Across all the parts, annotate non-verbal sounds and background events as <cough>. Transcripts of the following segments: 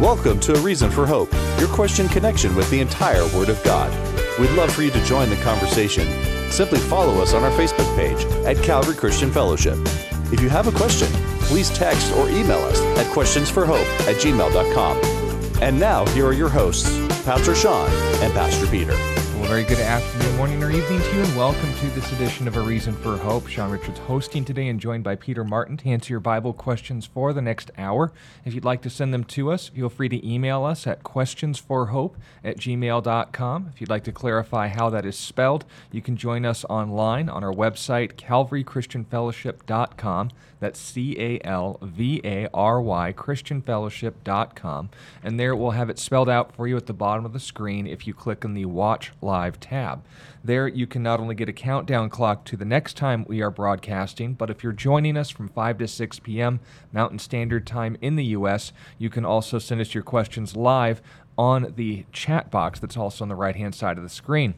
Welcome to A Reason for Hope, your question connection with the entire Word of God. We'd love for you to join the conversation. Simply follow us on our Facebook page at Calvary Christian Fellowship. If you have a question, please text or email us at questionsforhope at gmail.com. And now, here are your hosts, Pastor Sean and Pastor Peter. Very good afternoon, morning, or evening to you, and welcome to this edition of A Reason for Hope. Sean Richards hosting today and joined by Peter Martin to answer your Bible questions for the next hour. If you'd like to send them to us, feel free to email us at questionsforhope at gmail.com. If you'd like to clarify how that is spelled, you can join us online on our website, calvarychristianfellowship.com. That's C A L V A R Y, ChristianFellowship.com. And there we'll have it spelled out for you at the bottom of the screen if you click on the Watch Live tab. There you can not only get a countdown clock to the next time we are broadcasting, but if you're joining us from 5 to 6 p.m. Mountain Standard Time in the U.S., you can also send us your questions live on the chat box that's also on the right hand side of the screen.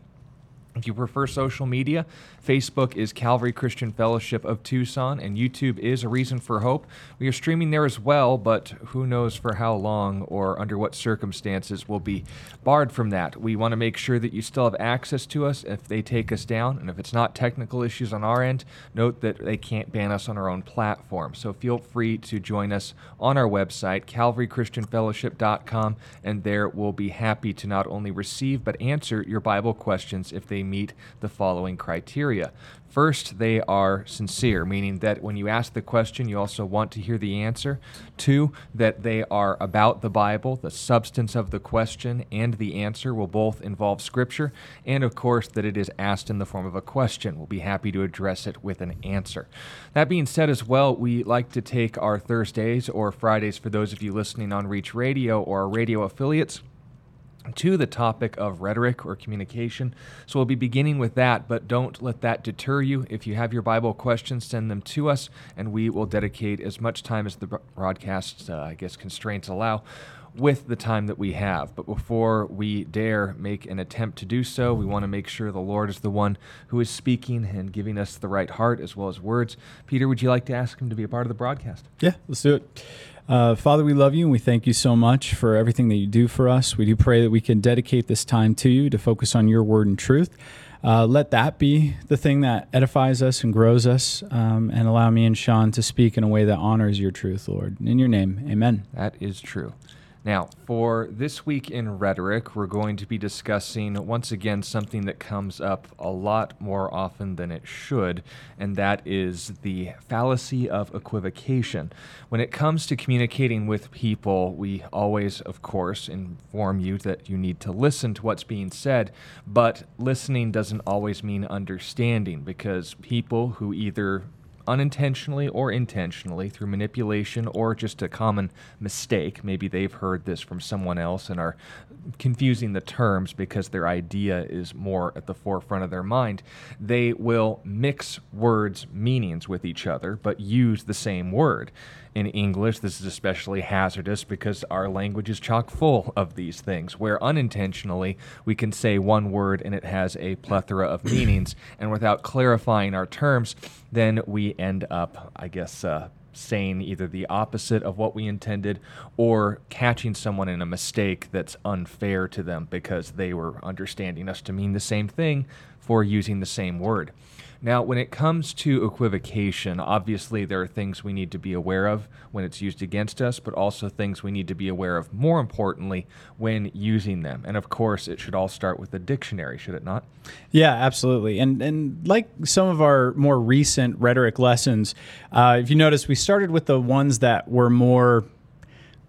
If you prefer social media, Facebook is Calvary Christian Fellowship of Tucson, and YouTube is A Reason for Hope. We are streaming there as well, but who knows for how long or under what circumstances we'll be barred from that. We want to make sure that you still have access to us if they take us down, and if it's not technical issues on our end, note that they can't ban us on our own platform. So feel free to join us on our website, calvarychristianfellowship.com, and there we'll be happy to not only receive but answer your Bible questions if they meet the following criteria. First, they are sincere, meaning that when you ask the question, you also want to hear the answer. Two, that they are about the Bible, the substance of the question and the answer will both involve Scripture. And of course, that it is asked in the form of a question. We'll be happy to address it with an answer. That being said, as well, we like to take our Thursdays or Fridays for those of you listening on Reach Radio or our radio affiliates to the topic of rhetoric or communication. So we'll be beginning with that, but don't let that deter you. If you have your Bible questions, send them to us, and we will dedicate as much time as the broadcast, uh, I guess, constraints allow with the time that we have. But before we dare make an attempt to do so, we want to make sure the Lord is the one who is speaking and giving us the right heart as well as words. Peter, would you like to ask him to be a part of the broadcast? Yeah, let's do it. Uh, Father, we love you and we thank you so much for everything that you do for us. We do pray that we can dedicate this time to you to focus on your word and truth. Uh, let that be the thing that edifies us and grows us, um, and allow me and Sean to speak in a way that honors your truth, Lord. In your name, amen. That is true. Now, for this week in rhetoric, we're going to be discussing once again something that comes up a lot more often than it should, and that is the fallacy of equivocation. When it comes to communicating with people, we always, of course, inform you that you need to listen to what's being said, but listening doesn't always mean understanding because people who either unintentionally or intentionally through manipulation or just a common mistake. Maybe they've heard this from someone else and are confusing the terms because their idea is more at the forefront of their mind. They will mix words' meanings with each other but use the same word in English. This is especially hazardous because our language is chock full of these things, where unintentionally we can say one word and it has a plethora of meanings, <coughs> and without clarifying our terms, then we end up, I guess, uh, saying either the opposite of what we intended or catching someone in a mistake that's unfair to them because they were understanding us to mean the same thing for using the same word. Now, when it comes to equivocation, obviously there are things we need to be aware of when it's used against us, but also things we need to be aware of more importantly when using them. And of course, it should all start with the dictionary, should it not? Yeah, absolutely. And and like some of our more recent rhetoric lessons, uh, if you notice, we started with the ones that were more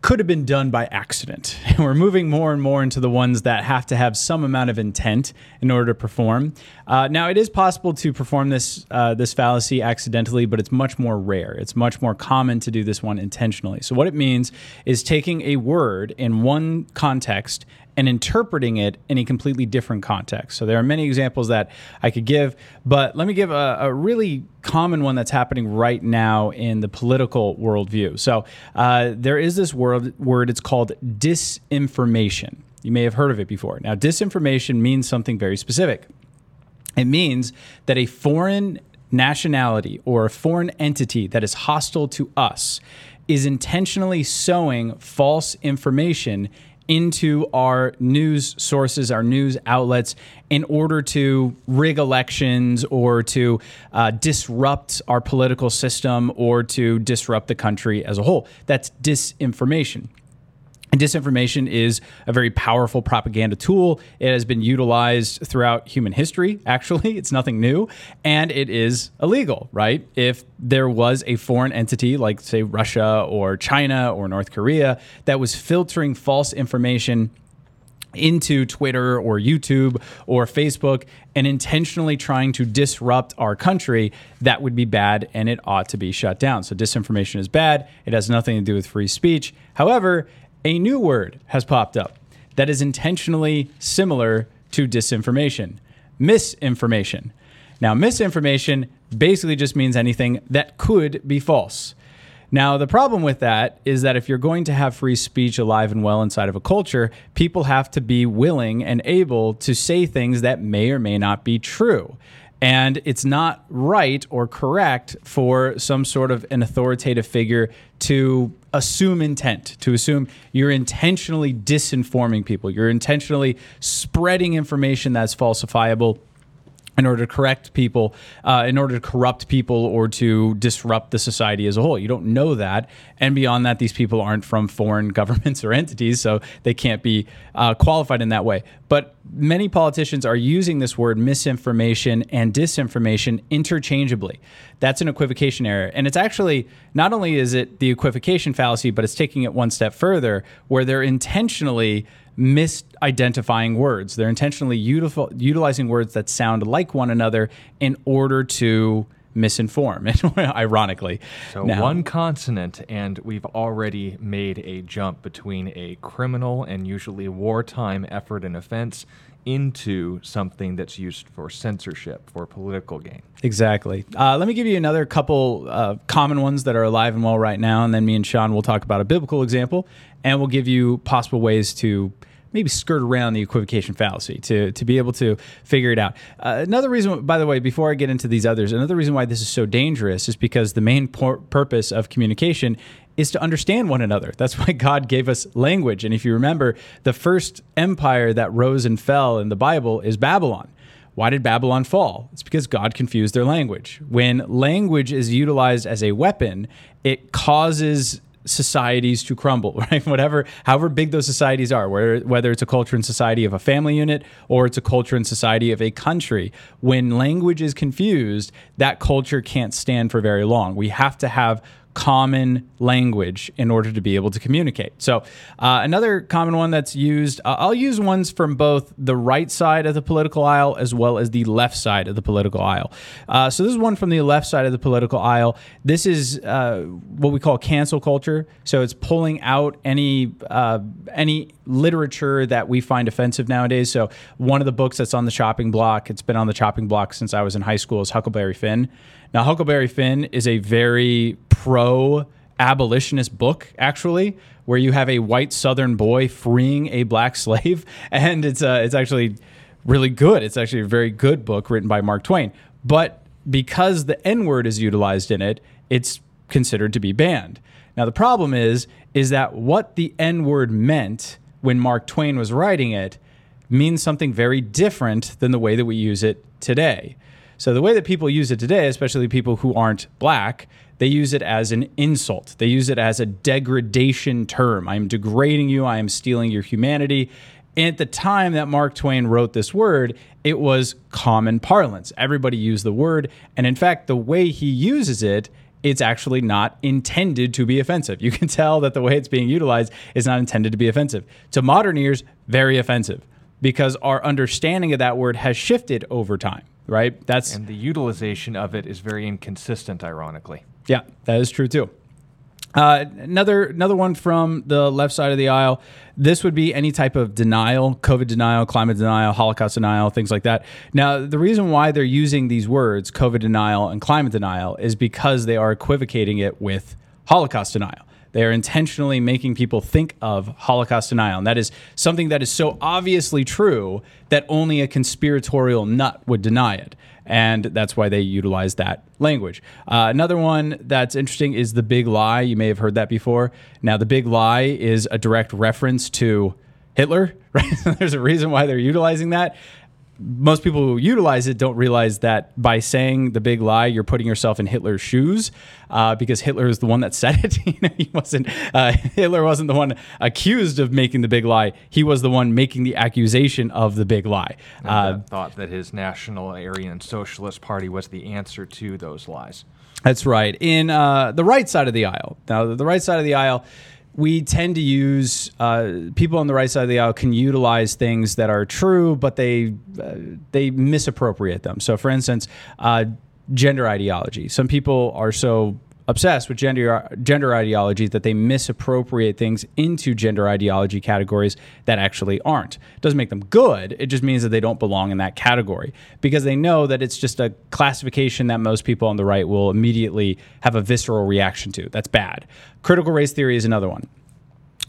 could have been done by accident. <laughs> We're moving more and more into the ones that have to have some amount of intent in order to perform. Uh, now, it is possible to perform this uh, this fallacy accidentally, but it's much more rare. It's much more common to do this one intentionally. So, what it means is taking a word in one context and interpreting it in a completely different context. So there are many examples that I could give, but let me give a, a really common one that's happening right now in the political worldview. So uh, there is this word, word, it's called disinformation. You may have heard of it before. Now, disinformation means something very specific. It means that a foreign nationality or a foreign entity that is hostile to us is intentionally sowing false information into our news sources, our news outlets, in order to rig elections or to uh, disrupt our political system or to disrupt the country as a whole. That's disinformation. And disinformation is a very powerful propaganda tool. It has been utilized throughout human history, actually. <laughs> It's nothing new. And it is illegal, right? If there was a foreign entity like, say, Russia or China or North Korea that was filtering false information into Twitter or YouTube or Facebook and intentionally trying to disrupt our country, that would be bad and it ought to be shut down. So, disinformation is bad. It has nothing to do with free speech. However, a new word has popped up that is intentionally similar to disinformation misinformation. Now, misinformation basically just means anything that could be false. Now, the problem with that is that if you're going to have free speech alive and well inside of a culture, people have to be willing and able to say things that may or may not be true. And it's not right or correct for some sort of an authoritative figure to assume intent, to assume you're intentionally disinforming people, you're intentionally spreading information that's falsifiable in order to correct people, uh, in order to corrupt people or to disrupt the society as a whole. You don't know that. And beyond that, these people aren't from foreign <laughs> governments or entities, so they can't be uh, qualified in that way. But many politicians are using this word misinformation and disinformation interchangeably. That's an equivocation error. And it's actually not only is it the equivocation fallacy, but it's taking it one step further where they're intentionally misidentifying words. They're intentionally util- utilizing words that sound like one another in order to misinform, <laughs> ironically. So now, one consonant, and we've already made a jump between a criminal and usually wartime effort and offense into something that's used for censorship, for political gain. Exactly. Uh, let me give you another couple uh, common ones that are alive and well right now, and then me and Sean will talk about a biblical example, and we'll give you possible ways to maybe skirt around the equivocation fallacy to, to be able to figure it out. Uh, another reason, by the way, before I get into these others, another reason why this is so dangerous is because the main por- purpose of communication is to understand one another. That's why God gave us language. And if you remember, the first empire that rose and fell in the Bible is Babylon. Why did Babylon fall? It's because God confused their language. When language is utilized as a weapon, it causes societies to crumble, <laughs> right? Whatever, however big those societies are, whether, whether it's a culture and society of a family unit or it's a culture and society of a country, when language is confused, that culture can't stand for very long. We have to have common language in order to be able to communicate. So, uh, another common one that's used, uh, I'll use ones from both the right side of the political aisle as well as the left side of the political aisle. Uh, so, this is one from the left side of the political aisle. This is uh, what we call cancel culture. So, it's pulling out any uh, any literature that we find offensive nowadays. So, one of the books that's on the chopping block, it's been on the chopping block since I was in high school, is Huckleberry Finn. Now, Huckleberry Finn is a very pro abolitionist book, actually, where you have a white Southern boy freeing a black <laughs> slave, and it's uh, it's actually really good. It's actually a very good book written by Mark Twain. But because the N word is utilized in it, it's considered to be banned. Now the problem is is that what the N word meant when Mark Twain was writing it means something very different than the way that we use it today. So the way that people use it today, especially people who aren't black, they use it as an insult. They use it as a degradation term. I am degrading you. I am stealing your humanity. And at the time that Mark Twain wrote this word, it was common parlance. Everybody used the word. And in fact, the way he uses it, it's actually not intended to be offensive. You can <laughs> tell that the way it's being utilized is not intended to be offensive. To modern ears, very offensive because our understanding of that word has shifted over time right? That's and the utilization of it is very inconsistent, ironically. Yeah, that is true too. Uh, another another one from the left side of the aisle. This would be any type of denial, COVID denial, climate denial, Holocaust denial, things like that. Now, the reason why they're using these words, COVID denial and climate denial, is because they are equivocating it with Holocaust denial. They are intentionally making people think of Holocaust denial. And that is something that is so obviously true that only a conspiratorial nut would deny it. and that's why they utilize that language. Uh, another one that's interesting is the big lie. You may have heard that before. Now, the big lie is a direct reference to Hitler, <laughs> right? There's a reason why they're utilizing that most people who utilize it don't realize that by saying the big lie, you're putting yourself in Hitler's shoes, uh, because Hitler is the one that <laughs> said it. <laughs> you know, he wasn't uh, Hitler wasn't the one accused of making the big lie. He was the one making the accusation of the big lie. Uh, thought that his National Aryan Socialist Party was the answer to those lies. That's right. In uh, the right side of the aisle. Now, the right side of the aisle we tend to use uh, people on the right side of the aisle can utilize things that are true, but they uh, they misappropriate them. So, for instance, uh, gender ideology. Some people are so obsessed with gender gender ideology that they misappropriate things into gender ideology categories that actually aren't. It doesn't make them good. It just means that they don't belong in that category because they know that it's just a classification that most people on the right will immediately have a visceral reaction to. That's bad. Critical race theory is another one.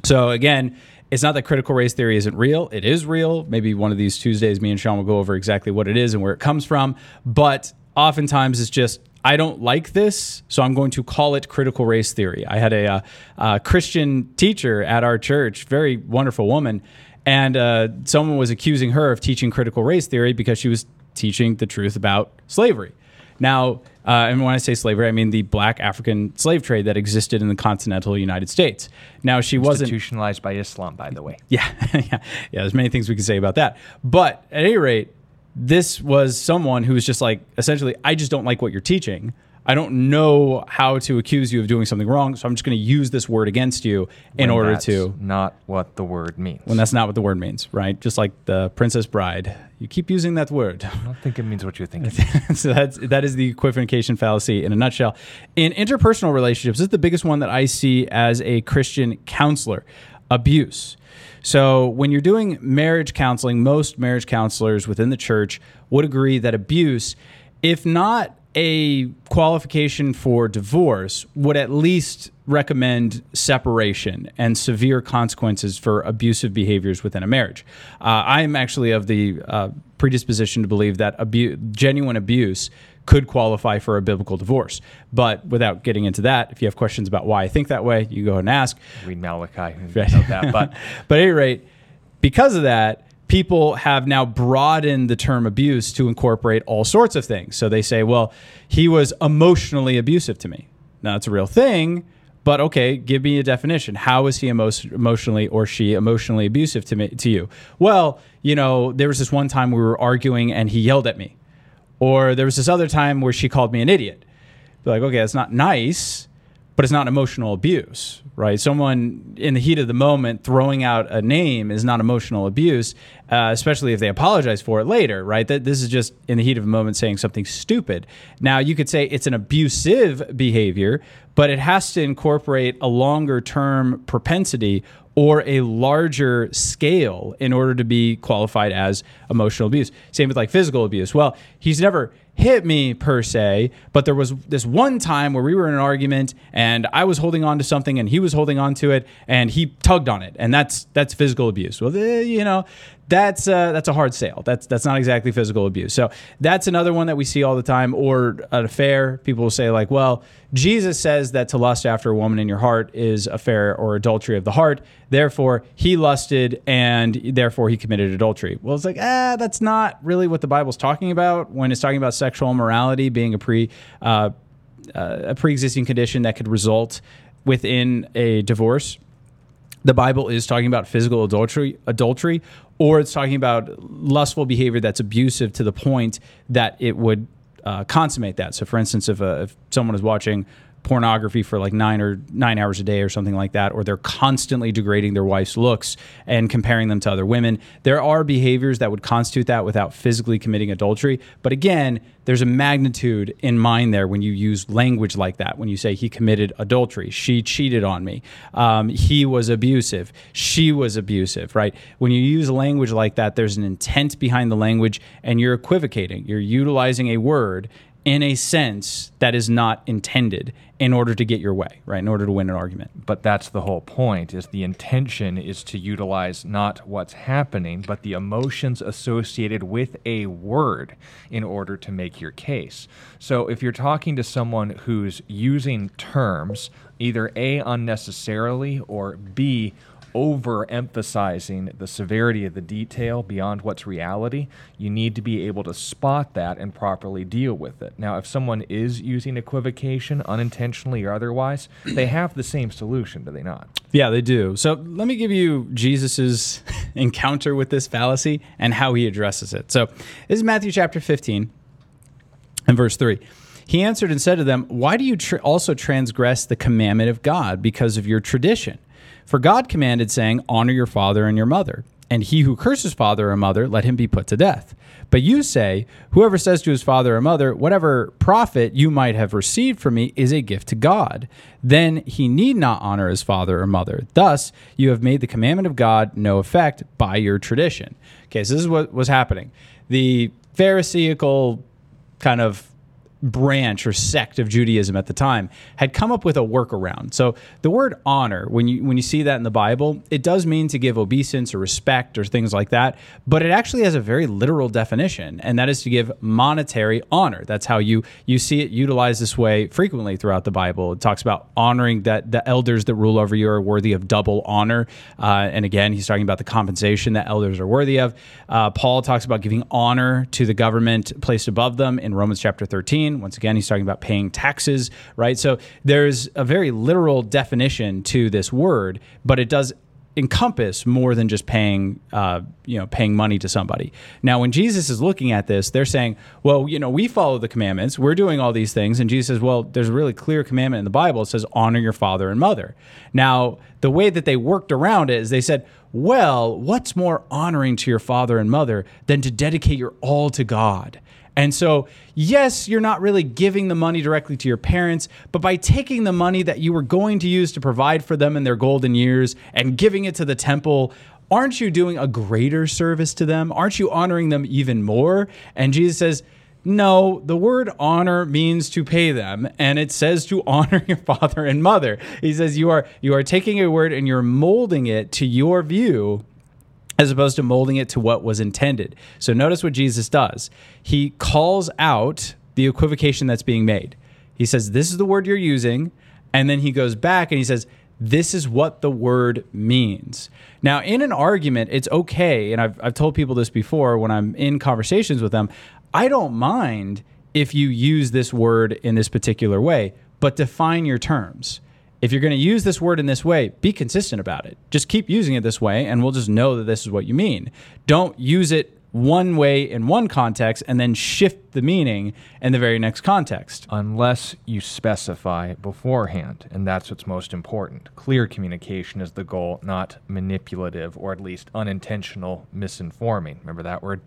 So again, it's not that critical race theory isn't real. It is real. Maybe one of these Tuesdays, me and Sean will go over exactly what it is and where it comes from. But oftentimes it's just I don't like this, so I'm going to call it critical race theory. I had a, uh, a Christian teacher at our church, very wonderful woman, and uh, someone was accusing her of teaching critical race theory because she was teaching the truth about slavery. Now, uh, and when I say slavery, I mean the black African slave trade that existed in the continental United States. Now, she wasn't institutionalized by Islam, by the way. Yeah, <laughs> yeah, yeah. There's many things we could say about that, but at any rate, this was someone who was just like essentially i just don't like what you're teaching i don't know how to accuse you of doing something wrong so i'm just going to use this word against you in When order that's to not what the word means. when that's not what the word means right just like the princess bride you keep using that word I don't think it means what you think. It means. <laughs> so that's that is the equivocation fallacy in a nutshell. In interpersonal relationships, this is the biggest one that I see as a Christian counselor: abuse. So when you're doing marriage counseling, most marriage counselors within the church would agree that abuse, if not a qualification for divorce, would at least recommend separation and severe consequences for abusive behaviors within a marriage. Uh, I am actually of the uh, predisposition to believe that abu- genuine abuse could qualify for a biblical divorce. But without getting into that, if you have questions about why I think that way, you go ahead and ask. Read Malachi. note that, but <laughs> But at any rate, because of that, people have now broadened the term abuse to incorporate all sorts of things. So they say, well, he was emotionally abusive to me. Now, it's a real thing, but okay, give me a definition. How is he emo- emotionally or she emotionally abusive to me to you? Well, you know, there was this one time we were arguing and he yelled at me. Or there was this other time where she called me an idiot. Like, okay, that's not nice, but it's not emotional abuse, right? Someone in the heat of the moment throwing out a name is not emotional abuse, uh, especially if they apologize for it later, right? That this is just in the heat of a moment saying something stupid. Now you could say it's an abusive behavior, but it has to incorporate a longer term propensity or a larger scale in order to be qualified as emotional abuse. Same with like physical abuse. Well, he's never hit me per se, but there was this one time where we were in an argument and I was holding on to something and he was holding on to it and he tugged on it and that's that's physical abuse. Well, eh, you know, that's uh, that's a hard sale. That's that's not exactly physical abuse. So that's another one that we see all the time. Or an affair. People will say like, well, Jesus says that to lust after a woman in your heart is affair or adultery of the heart. Therefore, he lusted and therefore he committed adultery. Well, it's like ah, that's not really what the Bible's talking about when it's talking about sexual immorality being a pre. Uh, uh, a pre-existing condition that could result within a divorce the Bible is talking about physical adultery, adultery, or it's talking about lustful behavior that's abusive to the point that it would uh, consummate that. So, for instance, if, uh, if someone is watching pornography for like nine or nine hours a day or something like that, or they're constantly degrading their wife's looks and comparing them to other women. There are behaviors that would constitute that without physically committing adultery. But again, there's a magnitude in mind there when you use language like that. When you say he committed adultery, she cheated on me, um, he was abusive, she was abusive, right? When you use language like that, there's an intent behind the language and you're equivocating. You're utilizing a word in a sense that is not intended in order to get your way, right? In order to win an argument. But that's the whole point is the intention is to utilize not what's happening, but the emotions associated with a word in order to make your case. So if you're talking to someone who's using terms either A unnecessarily or B overemphasizing the severity of the detail beyond what's reality, you need to be able to spot that and properly deal with it. Now, if someone is using equivocation unintentionally or otherwise, they <clears throat> have the same solution, do they not? Yeah, they do. So let me give you Jesus's <laughs> encounter with this fallacy and how he addresses it. So this is Matthew chapter 15 and verse 3. He answered and said to them, Why do you tr- also transgress the commandment of God because of your tradition? For God commanded, saying, Honor your father and your mother, and he who curses father or mother, let him be put to death. But you say, Whoever says to his father or mother, Whatever profit you might have received from me is a gift to God, then he need not honor his father or mother. Thus, you have made the commandment of God no effect by your tradition. Okay, so this is what was happening. The Pharisaical kind of branch or sect of Judaism at the time had come up with a workaround. So the word honor, when you when you see that in the Bible, it does mean to give obeisance or respect or things like that, but it actually has a very literal definition, and that is to give monetary honor. That's how you you see it utilized this way frequently throughout the Bible. It talks about honoring that the elders that rule over you are worthy of double honor, uh, and again, he's talking about the compensation that elders are worthy of. Uh, Paul talks about giving honor to the government placed above them in Romans chapter 13 once again, he's talking about paying taxes, right? So there's a very literal definition to this word, but it does encompass more than just paying uh, you know paying money to somebody. Now when jesus is looking at this they're saying well you know we follow the commandments. We're doing all these things. And jesus says well there's a really clear commandment in the bible. It says honor your father and mother. Now the way that they worked around it is they said well what's more honoring to your father and mother than to dedicate your all to god and so, yes, you're not really giving the money directly to your parents, but by taking the money that you were going to use to provide for them in their golden years and giving it to the temple, aren't you doing a greater service to them? Aren't you honoring them even more? And Jesus says, no, the word honor means to pay them, and it says to <laughs> honor your father and mother. He says you are you are taking a word and you're molding it to your view as opposed to molding it to what was intended. So notice what Jesus does. He calls out the equivocation that's being made. He says, This is the word you're using. And then he goes back and he says, This is what the word means. Now, in an argument, it's okay. And I've, I've told people this before when I'm in conversations with them. I don't mind if you use this word in this particular way, but define your terms if you're going to use this word in this way, be consistent about it. Just keep using it this way, and we'll just know that this is what you mean. Don't use it one way in one context and then shift the meaning in the very next context. Unless you specify beforehand, and that's what's most important. Clear communication is the goal, not manipulative or at least unintentional misinforming. Remember that word?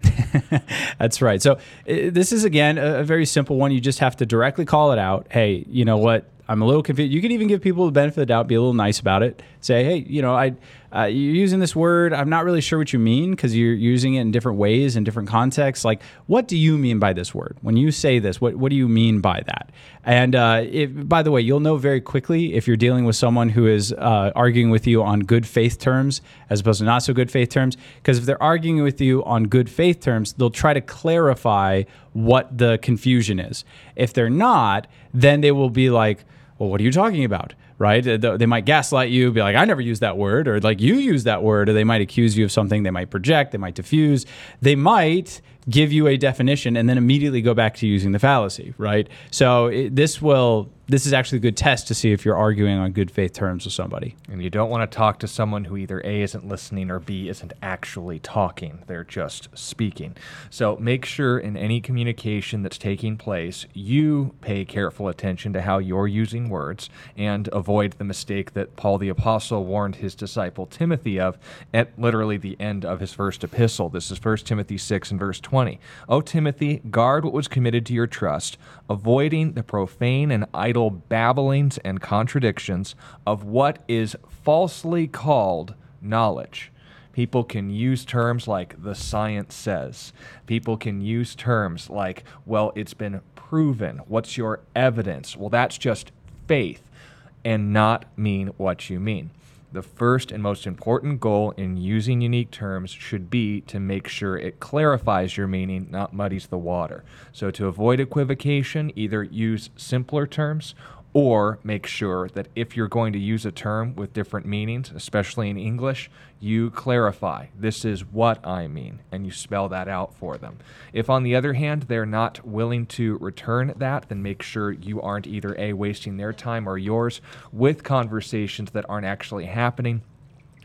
<laughs> that's right. So, uh, this is again a very simple one. You just have to directly call it out. Hey, you know what? I'm a little confused. You can even give people the benefit of the doubt, be a little nice about it. Say, hey, you know, I uh, you're using this word. I'm not really sure what you mean because you're using it in different ways in different contexts. Like, what do you mean by this word? When you say this, what what do you mean by that? And uh, if, by the way, you'll know very quickly if you're dealing with someone who is uh, arguing with you on good faith terms as opposed to not so good faith terms. Because if they're arguing with you on good faith terms, they'll try to clarify what the confusion is. If they're not, then they will be like well, what are you talking about? Right? They might gaslight you, be like, I never used that word, or like, you use that word, or they might accuse you of something. They might project, they might diffuse, they might give you a definition and then immediately go back to using the fallacy, right? So it, this will this is actually a good test to see if you're arguing on good faith terms with somebody. And you don't want to talk to someone who either A isn't listening or B isn't actually talking. They're just speaking. So make sure in any communication that's taking place, you pay careful attention to how you're using words and avoid the mistake that Paul the Apostle warned his disciple Timothy of at literally the end of his first epistle. This is 1 Timothy 6 and verse 20. O Timothy, guard what was committed to your trust, avoiding the profane and idle idle babblings and contradictions of what is falsely called knowledge. People can use terms like the science says. People can use terms like, well, it's been proven. What's your evidence? Well, that's just faith and not mean what you mean. The first and most important goal in using unique terms should be to make sure it clarifies your meaning, not muddies the water. So, to avoid equivocation, either use simpler terms or make sure that if you're going to use a term with different meanings, especially in English, you clarify this is what I mean and you spell that out for them. If, on the other hand, they're not willing to return that, then make sure you aren't either A, wasting their time or yours with conversations that aren't actually happening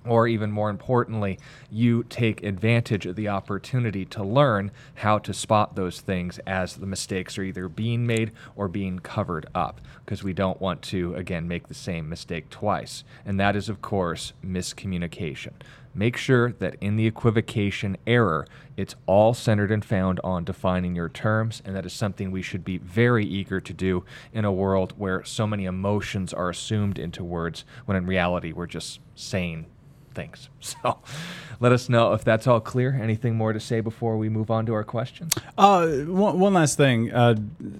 or even more importantly, you take advantage of the opportunity to learn how to spot those things as the mistakes are either being made or being covered up, because we don't want to, again, make the same mistake twice. And that is, of course, miscommunication. Make sure that in the equivocation error, it's all centered and found on defining your terms, and that is something we should be very eager to do in a world where so many emotions are assumed into words, when in reality, we're just saying things. <laughs> So let us know if that's all clear. Anything more to say before we move on to our questions? Uh, one, one last thing. Uh,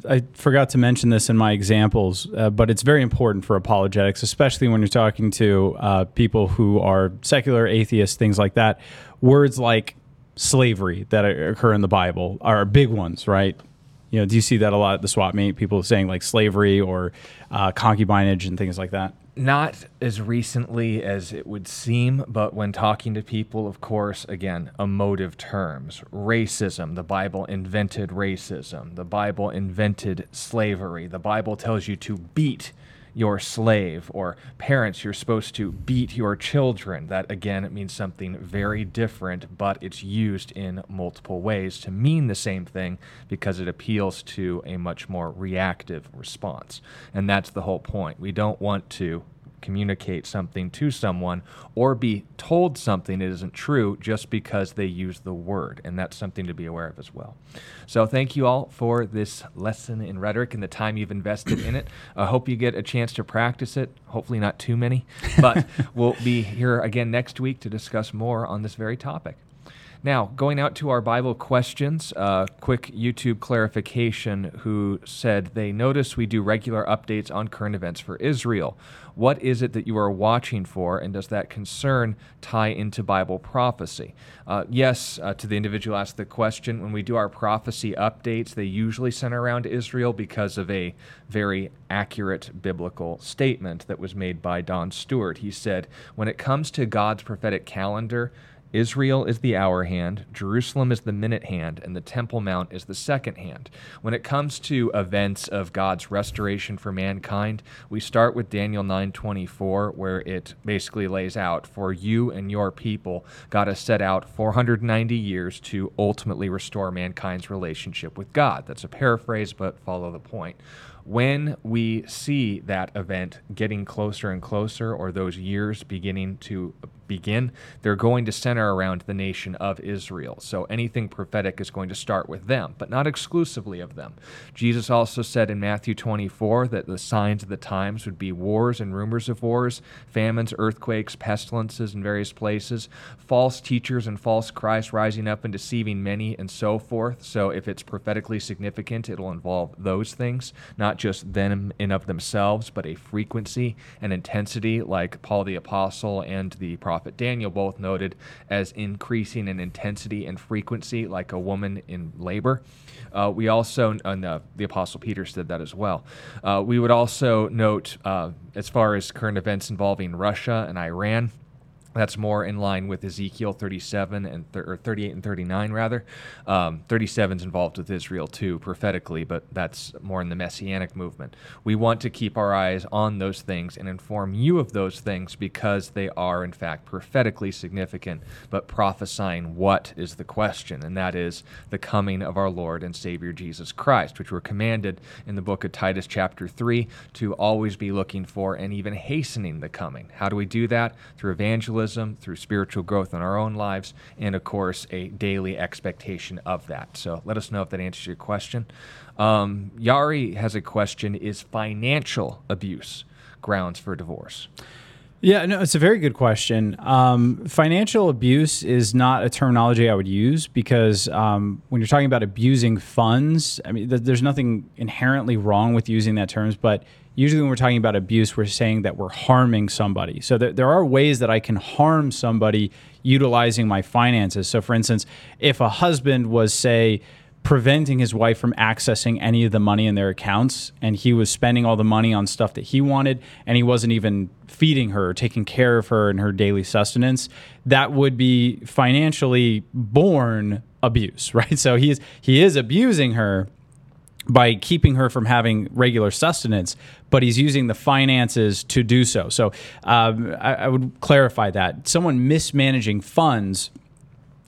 I forgot to mention this in my examples, uh, but it's very important for apologetics, especially when you're talking to uh, people who are secular atheists, things like that. Words like slavery that occur in the Bible are big ones, right? You know, do you see that a lot at the swap meet? People saying like slavery or uh, concubinage and things like that not as recently as it would seem, but when talking to people, of course, again, emotive terms. Racism, the Bible invented racism. The Bible invented slavery. The Bible tells you to beat your slave, or parents, you're supposed to beat your children. That again, means something very different, but it's used in multiple ways to mean the same thing because it appeals to a much more reactive response. And that's the whole point. We don't want to communicate something to someone or be told something that isn't true just because they use the word. And that's something to be aware of as well. So, thank you all for this lesson in rhetoric and the time you've invested in it. I hope you get a chance to practice it. Hopefully, not too many, but <laughs> we'll be here again next week to discuss more on this very topic. Now, going out to our Bible questions, uh, quick YouTube clarification who said they notice we do regular updates on current events for Israel. What is it that you are watching for, and does that concern tie into Bible prophecy? Uh, yes, uh, to the individual asked the question, when we do our prophecy updates, they usually center around Israel because of a very accurate biblical statement that was made by Don Stewart. He said, When it comes to God's prophetic calendar, Israel is the hour hand, Jerusalem is the minute hand, and the Temple Mount is the second hand. When it comes to events of God's restoration for mankind, we start with Daniel 9:24 where it basically lays out for you and your people God has set out 490 years to ultimately restore mankind's relationship with God. That's a paraphrase but follow the point when we see that event getting closer and closer, or those years beginning to begin, they're going to center around the nation of Israel. So anything prophetic is going to start with them, but not exclusively of them. Jesus also said in Matthew 24 that the signs of the times would be wars and rumors of wars, famines, earthquakes, pestilences in various places, false teachers and false Christ rising up and deceiving many, and so forth. So if it's prophetically significant, it'll involve those things, not just them in of themselves, but a frequency and intensity like Paul the Apostle and the prophet prophet Daniel both noted as increasing in intensity and frequency, like a woman in labor. Uh, we also, and uh, the Apostle Peter said that as well. Uh, we would also note, uh, as far as current events involving Russia and Iran, that's more in line with Ezekiel 37 and th- or 38 and 39 rather. Um, 37 is involved with Israel too prophetically, but that's more in the messianic movement. We want to keep our eyes on those things and inform you of those things because they are in fact prophetically significant, but prophesying what is the question, and that is the coming of our Lord and Savior Jesus Christ, which we're commanded in the book of Titus chapter 3 to always be looking for and even hastening the coming. How do we do that? Through evangelism evangelism, through spiritual growth in our own lives, and of course, a daily expectation of that. So let us know if that answers your question. Um, Yari has a question Is financial abuse grounds for divorce? Yeah, no, it's a very good question. Um, financial abuse is not a terminology I would use because um, when you're talking about abusing funds, I mean, th- there's nothing inherently wrong with using that terms, but usually when we're talking about abuse, we're saying that we're harming somebody. So th- there are ways that I can harm somebody utilizing my finances. So, for instance, if a husband was, say, preventing his wife from accessing any of the money in their accounts and he was spending all the money on stuff that he wanted and he wasn't even feeding her or taking care of her and her daily sustenance that would be financially born abuse <laughs> right so he is he is abusing her by keeping her from having regular sustenance, but he's using the finances to do so. So um, I, I would clarify that someone mismanaging funds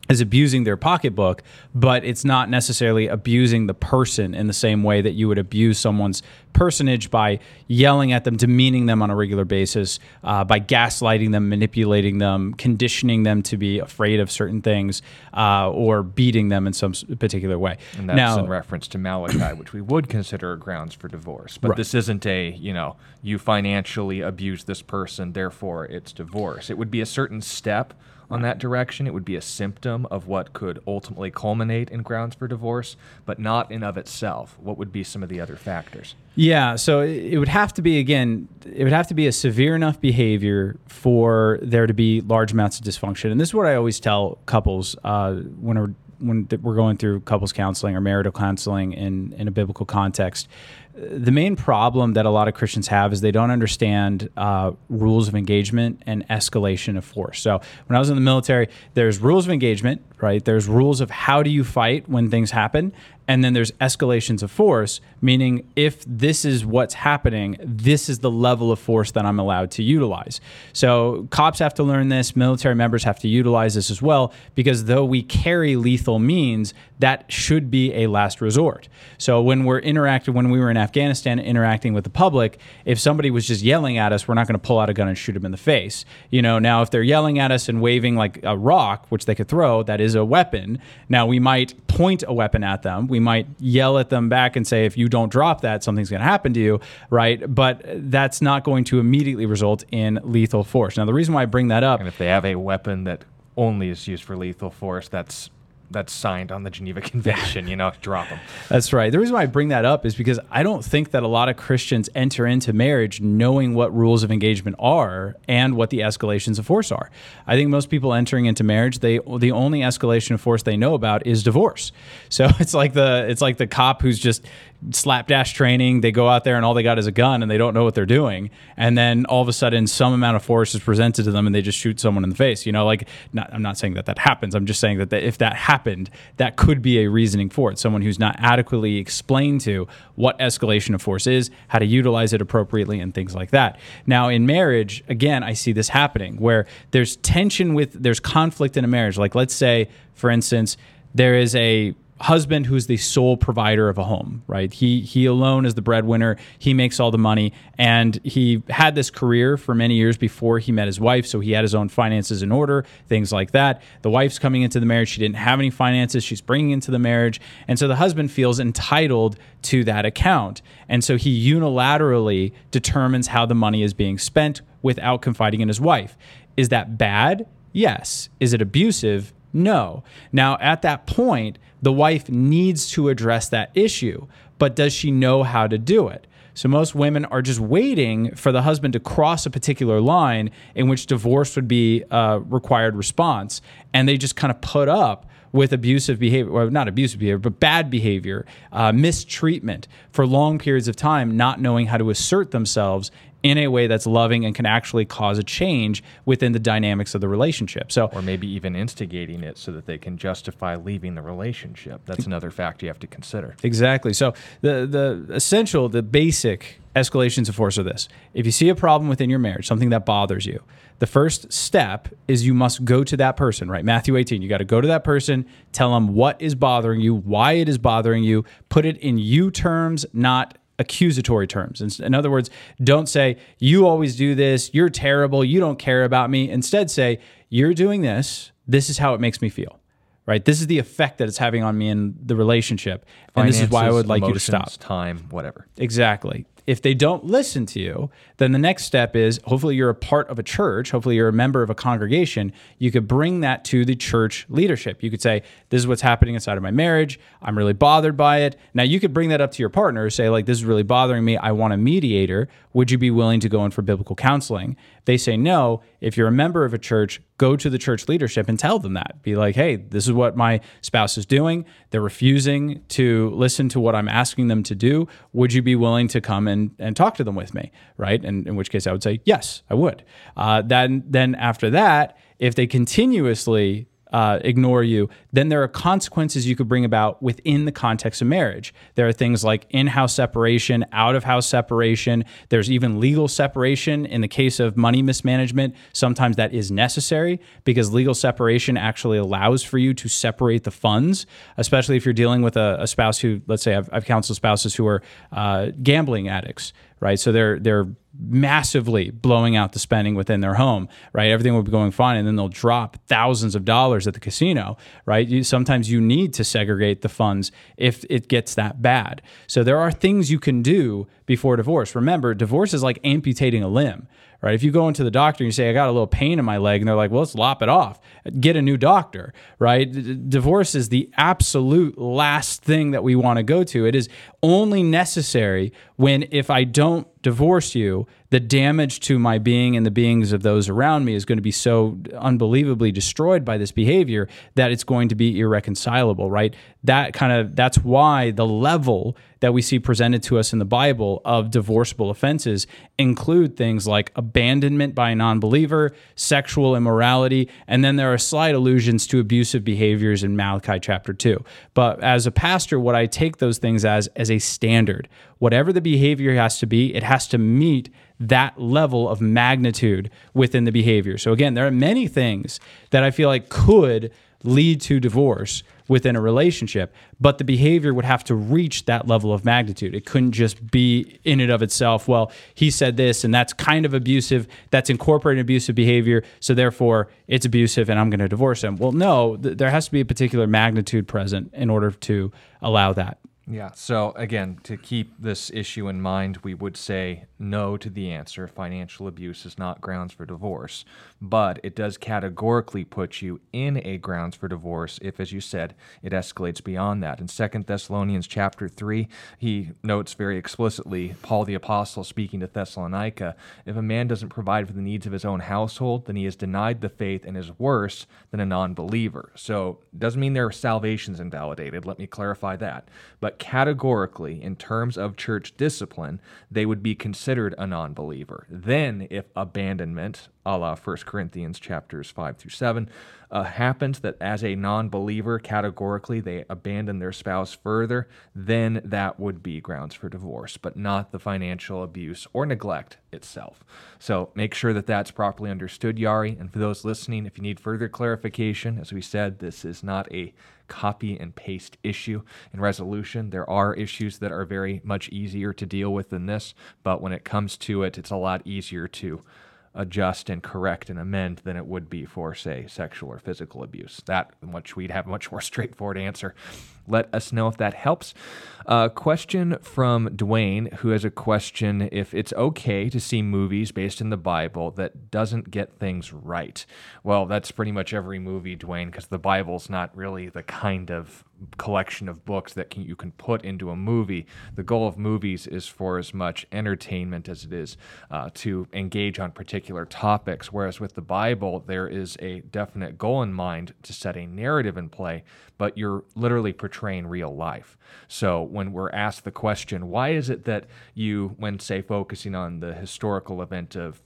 is abusing their pocketbook, but it's not necessarily abusing the person in the same way that you would abuse someone's personage by yelling at them, demeaning them on a regular basis, uh, by gaslighting them, manipulating them, conditioning them to be afraid of certain things, uh, or beating them in some particular way. And that's in reference to Malachi, which we would consider grounds for divorce. But Right. this isn't a, you know, you financially abuse this person, therefore it's divorce. It would be a certain step on that direction. It would be a symptom of what could ultimately culminate in grounds for divorce, but not in of itself. What would be some of the other factors? Yeah, so it would have to be again, it would have to be a severe enough behavior for there to be large amounts of dysfunction. And this is what I always tell couples uh, when we're when we're going through couples counseling or marital counseling in in a biblical context. The main problem that a lot of Christians have is they don't understand uh, rules of engagement and escalation of force. So when I was in the military, there's rules of engagement, right? There's rules of how do you fight when things happen, and then there's escalations of force, meaning if this is what's happening, this is the level of force that I'm allowed to utilize. So cops have to learn this, military members have to utilize this as well, because though we carry lethal means, that should be a last resort. So when we're interacting, when we were in Afghanistan interacting with the public, if somebody was just yelling at us, we're not going to pull out a gun and shoot them in the face. You know, now if they're yelling at us and waving like a rock, which they could throw, that is a weapon. Now we might point a weapon at them. We might yell at them back and say, if you don't drop that, something's going to happen to you, right? But that's not going to immediately result in lethal force. Now, the reason why I bring that up And if they have a weapon that only is used for lethal force, that's that's signed on the Geneva <laughs> Convention, you know, drop them. That's right. The reason why I bring that up is because I don't think that a lot of Christians enter into marriage knowing what rules of engagement are and what the escalations of force are. I think most people entering into marriage, they the only escalation of force they know about is divorce. So <laughs> it's like the it's like the cop who's just slapdash training. They go out there and all they got is a gun and they don't know what they're doing. And then all of a sudden, some amount of force is presented to them and they just shoot someone in the face. You know, like not, I'm not saying that that happens. I'm just saying that, that if that happened, that could be a reasoning for it. Someone who's not adequately explained to what escalation of force is, how to utilize it appropriately, and things like that. Now, in marriage, again, I see this happening where there's tension with, there's conflict in a marriage. Like, let's say, for instance, there is a husband who's the sole provider of a home, right? He he alone is the breadwinner. He makes all the money and he had this career for many years before he met his wife, so he had his own finances in order, things like that. The wife's coming into the marriage, she didn't have any finances, she's bringing into the marriage, and so the husband feels entitled to that account. And so he unilaterally determines how the money is being spent without confiding in his wife. Is that bad? Yes. Is it abusive? No. Now, at that point, the wife needs to address that issue, but does she know how to do it? So, most women are just waiting for the husband to cross a particular line in which divorce would be a required response. And they just kind of put up with abusive behavior, well, not abusive behavior, but bad behavior, uh, mistreatment for long periods of time, not knowing how to assert themselves in a way that's loving and can actually cause a change within the dynamics of the relationship. So, Or maybe even instigating it so that they can justify leaving the relationship. That's another fact you have to consider. Exactly. So the the essential, the basic escalations of force are this: if you see a problem within your marriage, something that bothers you, the first step is you must go to that person. Right, Matthew 18. You got to go to that person, tell them what is bothering you, why it is bothering you, put it in you terms, not accusatory terms. In, other words, don't say, you always do this, you're terrible, you don't care about me. Instead, say, you're doing this, this is how it makes me feel. Right? This is the effect that it's having on me in the relationship. And this is why I would like you to stop. Time, whatever. Exactly. if they don't listen to you, then the next step is hopefully you're a part of a church, hopefully you're a member of a congregation. You could bring that to the church leadership. You could say, This is what's happening inside of my marriage. I'm really bothered by it. Now, you could bring that up to your partner, say, like, this is really bothering me. I want a mediator. Would you be willing to go in for biblical counseling? they say no, if you're a member of a church, go to the church leadership and tell them that. Be like, hey, this is what my spouse is doing. They're refusing to listen to what I'm asking them to do. Would you be willing to come and, and talk to them with me? Right. And in which case I would say, yes, I would. Uh, then, then after that, if they continuously uh, ignore you, then there are consequences you could bring about within the context of marriage. There are things like in house separation, out of house separation. There's even legal separation in the case of money mismanagement. Sometimes that is necessary because legal separation actually allows for you to separate the funds, especially if you're dealing with a, a spouse who, let's say, I've, I've counseled spouses who are uh, gambling addicts, right? So they're they're massively blowing out the spending within their home, right? Everything will be going fine, and then they'll drop thousands of dollars at the casino, right? You, sometimes you need to segregate the funds if it gets that bad. So there are things you can do before divorce. Remember, divorce is like amputating a limb, right? If you go into the doctor and you say, I got a little pain in my leg, and they're like, well, let's lop it off, get a new doctor, right? D- divorce is the absolute last thing that we want to go to. It is only necessary when if I don't divorce you, the damage to my being and the beings of those around me is going to be so unbelievably destroyed by this behavior that it's going to be irreconcilable, right? That kind of that's why the level that we see presented to us in the Bible of divorceable offenses include things like abandonment by a non-believer, sexual immorality, and then there are slight allusions to abusive behaviors in Malachi chapter 2. But as a pastor, what I take those things as as a standard. Whatever the behavior has to be, it has to meet that level of magnitude within the behavior. So again, there are many things that I feel like could lead to divorce within a relationship, but the behavior would have to reach that level of magnitude. It couldn't just be in and of itself, well, he said this and that's kind of abusive, that's incorporating abusive behavior, so therefore it's abusive and I'm going to divorce him. Well, no, th- there has to be a particular magnitude present in order to allow that. Yeah. So again, to keep this issue in mind, we would say no to the answer. Financial abuse is not grounds for divorce, but it does categorically put you in a grounds for divorce if, as you said, it escalates beyond that. In Second Thessalonians chapter three, he notes very explicitly, Paul the apostle speaking to Thessalonica, if a man doesn't provide for the needs of his own household, then he has denied the faith and is worse than a non-believer. So doesn't mean their salvation's invalidated. Let me clarify that, but categorically, in terms of church discipline, they would be considered a non believer. Then, if abandonment, a la 1 Corinthians chapters 5 through 7, uh, happens that as a non believer, categorically, they abandon their spouse further, then that would be grounds for divorce, but not the financial abuse or neglect itself. So make sure that that's properly understood, Yari. And for those listening, if you need further clarification, as we said, this is not a copy and paste issue in resolution. There are issues that are very much easier to deal with than this, but when it comes to it, it's a lot easier to adjust and correct and amend than it would be for, say, sexual or physical abuse. That much we'd have a much more <laughs> straightforward answer. Let us know if that helps. A question from Dwayne, who has a question if it's okay to see movies based in the Bible that doesn't get things right. Well, that's pretty much every movie, Dwayne, because the Bible's not really the kind of collection of books that can, you can put into a movie. The goal of movies is for as much entertainment as it is uh, to engage on particular topics. Whereas with the Bible, there is a definite goal in mind to set a narrative in play, but you're literally portraying real life. So when we're asked the question, why is it that you, when say focusing on the historical event of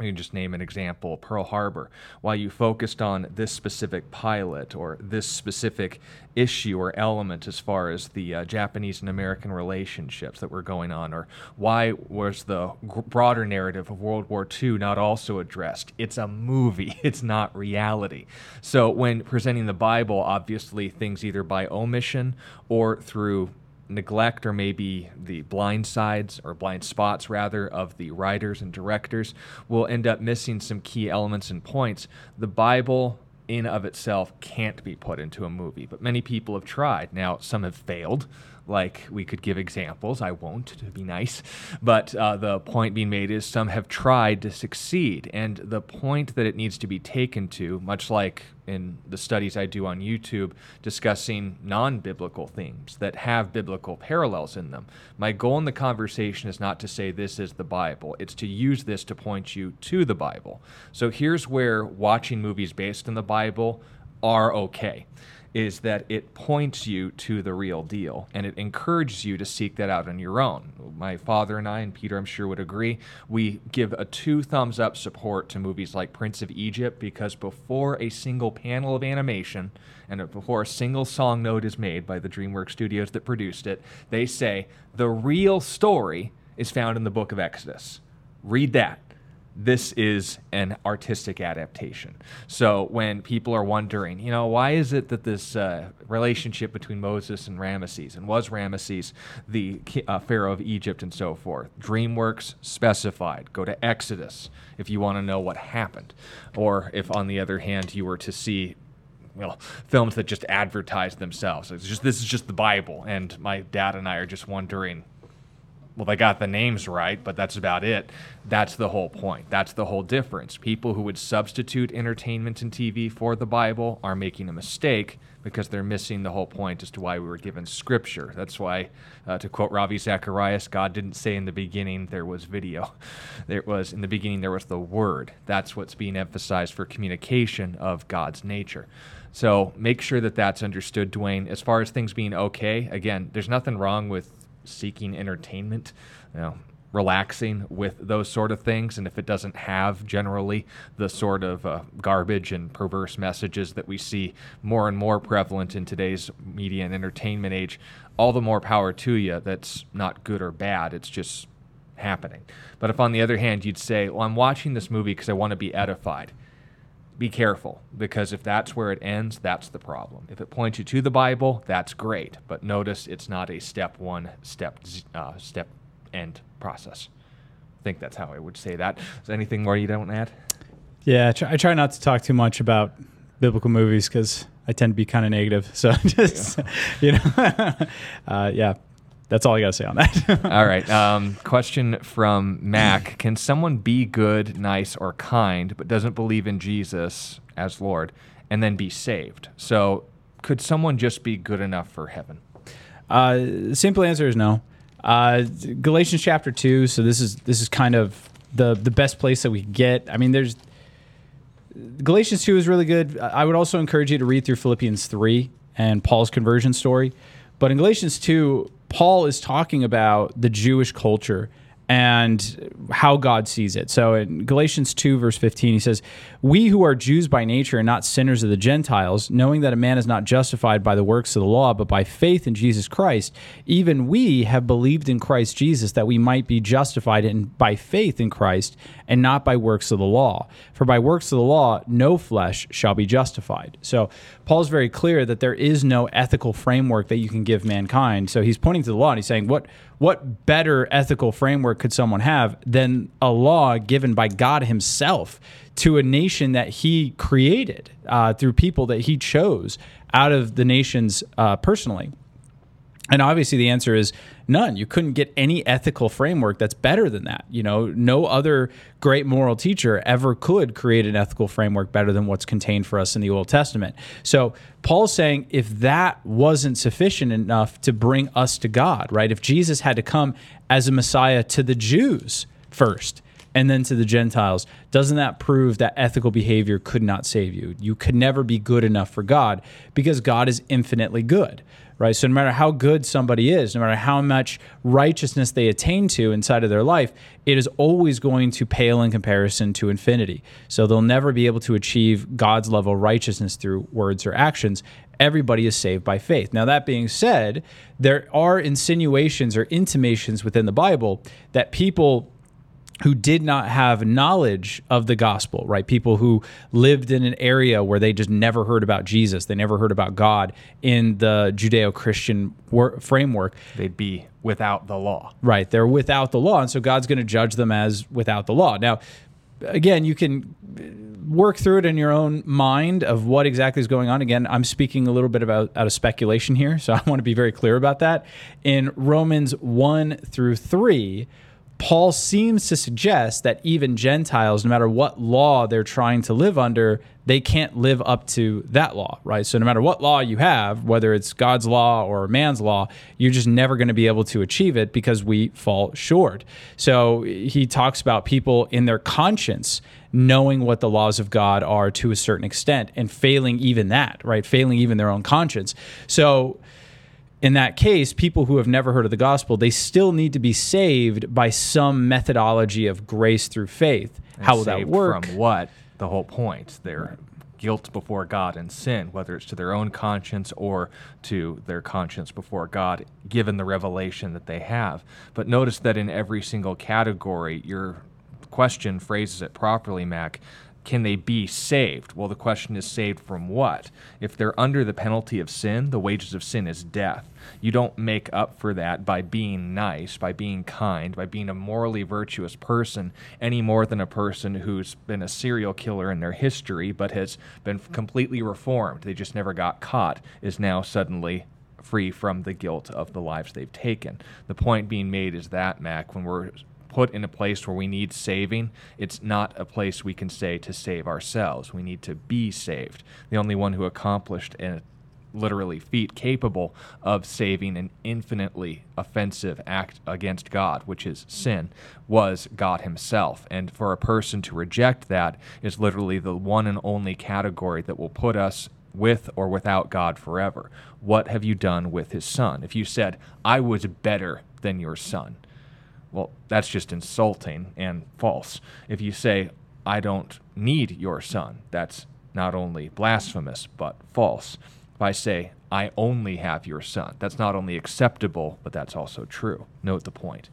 you can just name an example Pearl Harbor. While you focused on this specific pilot or this specific issue or element as far as the uh, Japanese and American relationships that were going on, or why was the broader narrative of World War II not also addressed? It's a movie, <laughs> it's not reality. So, when presenting the Bible, obviously things either by omission or through neglect or maybe the blind sides or blind spots rather of the writers and directors will end up missing some key elements and points. The bible in of itself can't be put into a movie but many people have tried. Now some have failed like we could give examples. I won't to be nice. But uh, the point being made is some have tried to succeed. And the point that it needs to be taken to, much like in the studies I do on YouTube discussing non biblical themes that have biblical parallels in them. My goal in the conversation is not to say this is the Bible, it's to use this to point you to the Bible. So here's where watching movies based in the Bible are okay is that it points you to the real deal and it encourages you to seek that out on your own. My father and I, and Peter, I'm sure, would agree, we give a two thumbs up support to movies like Prince of Egypt because before a single panel of animation and before a single song note is made by the DreamWorks studios that produced it, they say the real story is found in the book of Exodus. Read that this is an artistic adaptation. So when people are wondering, you know, why is it that this uh, relationship between Moses and Ramesses, and was Ramesses the uh, Pharaoh of Egypt and so forth? DreamWorks specified. Go to Exodus if you want to know what happened. Or if, on the other hand, you were to see well, films that just advertise themselves. It's just this is just the Bible, and my dad and I are just wondering well, they got the names right, but that's about it. That's the whole point. That's the whole difference. People who would substitute entertainment and TV for the Bible are making a mistake because they're missing the whole point as to why we were given Scripture. That's why, uh, to quote Ravi Zacharias, God didn't say in the beginning there was video. <laughs> There was in the beginning there was the Word. That's what's being emphasized for communication of God's nature. So make sure that that's understood, Dwayne. As far as things being okay, again, there's nothing wrong with seeking entertainment, you know, relaxing with those sort of things. And if it doesn't have generally the sort of uh, garbage and perverse messages that we see more and more prevalent in today's media and entertainment age, all the more power to you. That's not good or bad. It's just happening. But if on the other hand you'd say, well, I'm watching this movie because I want to be edified be careful because if that's where it ends, that's the problem. If it points you to the Bible, that's great, but notice it's not a step one, step uh, step end process. I think that's how I would say that. Is there anything more you don't add? Yeah, I try, I try not to talk too much about biblical movies because I tend to be kind of negative. So <laughs> just yeah. you know, <laughs> uh, yeah, that's all I got to say on that. <laughs> all right. Um, question from Mac <clears throat> Can someone be good, nice, or kind, but doesn't believe in Jesus as Lord, and then be saved? So, could someone just be good enough for heaven? Uh, simple answer is no. Uh, Galatians chapter two. So this is this is kind of the the best place that we get. I mean, there's Galatians two is really good. I would also encourage you to read through Philippians three and Paul's conversion story. But in Galatians two, Paul is talking about the Jewish culture and how God sees it. So in Galatians 2, verse 15, he says, We who are Jews by nature and not sinners of the Gentiles, knowing that a man is not justified by the works of the law, but by faith in Jesus Christ, even we have believed in Christ Jesus that we might be justified in, by faith in Christ and not by works of the law. For by works of the law, no flesh shall be justified. So Paul's very clear that there is no ethical framework that you can give mankind. So he's pointing to the law and he's saying, What what better ethical framework could someone have than a law given by God Himself to a nation that He created uh, through people that He chose out of the nations uh, personally? And obviously, the answer is none. You couldn't get any ethical framework that's better than that. You know, no other great moral teacher ever could create an ethical framework better than what's contained for us in the Old Testament. So, Paul's saying if that wasn't sufficient enough to bring us to God, right? If Jesus had to come as a Messiah to the Jews first, and then to the Gentiles, doesn't that prove that ethical behavior could not save you? You could never be good enough for God because God is infinitely good right? So no matter how good somebody is, no matter how much righteousness they attain to inside of their life, it is always going to pale in comparison to infinity. So they'll never be able to achieve God's level of righteousness through words or actions. Everybody is saved by faith. Now, that being said, there are insinuations or intimations within the Bible that people who did not have knowledge of the gospel, right? People who lived in an area where they just never heard about Jesus, they never heard about God in the Judeo Christian wor- framework. They'd be without the law. Right. They're without the law. And so God's going to judge them as without the law. Now, again, you can uh, work through it in your own mind of what exactly is going on. Again, I'm speaking a little bit about out of speculation here, so <laughs> I want to be very clear about that. In Romans 1 through 3, Paul seems to suggest that even Gentiles, no matter what law they're trying to live under, they can't live up to that law, right? So, no matter what law you have, whether it's God's law or man's law, you're just never going to be able to achieve it because we fall short. So, he talks about people in their conscience knowing what the laws of God are to a certain extent and failing even that, right? Failing even their own conscience. So, in that case, people who have never heard of the gospel, they still need to be saved by some methodology of grace through faith. And How will that work? From what? The whole point. Their guilt before God and sin, whether it's to their own conscience or to their conscience before God, given the revelation that they have. But notice that in every single category, your question phrases it properly, Mac can they be saved? Well, the question is saved from what? If they're under the penalty of sin, the wages of sin is death. You don't make up for that by being nice, by being kind, by being a morally virtuous person any more than a person who's been a serial killer in their history but has been completely reformed. They just never got caught, is now suddenly free from the guilt of the lives they've taken. The point being made is that, Mac, when we're put in a place where we need saving, it's not a place we can say to save ourselves. We need to be saved. The only one who accomplished a literally feat capable of saving an infinitely offensive act against God, which is sin, was God Himself. And for a person to reject that is literally the one and only category that will put us with or without God forever. What have you done with His Son? If you said, I was better than your Son, well, that's just insulting and false. If you say, I don't need your son, that's not only blasphemous, but false. If I say, I only have your son, that's not only acceptable, but that's also true. Note the point.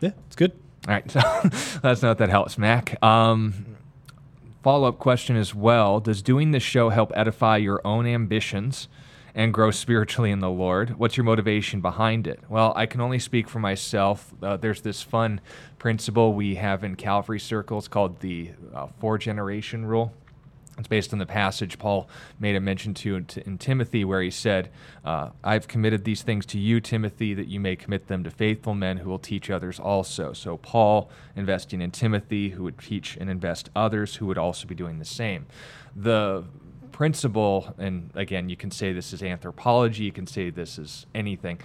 Yeah, it's good. All right, <laughs> so let's note that helps, Mac. Um, Follow up question as well Does doing this show help edify your own ambitions? And grow spiritually in the Lord? What's your motivation behind it? Well, I can only speak for myself. Uh, there's this fun principle we have in Calvary circles called the uh, four generation rule. It's based on the passage Paul made a mention to in Timothy, where he said, uh, I've committed these things to you, Timothy, that you may commit them to faithful men who will teach others also. So, Paul investing in Timothy, who would teach and invest others who would also be doing the same. The principle, and again, you can say this is anthropology, you can say this is anything,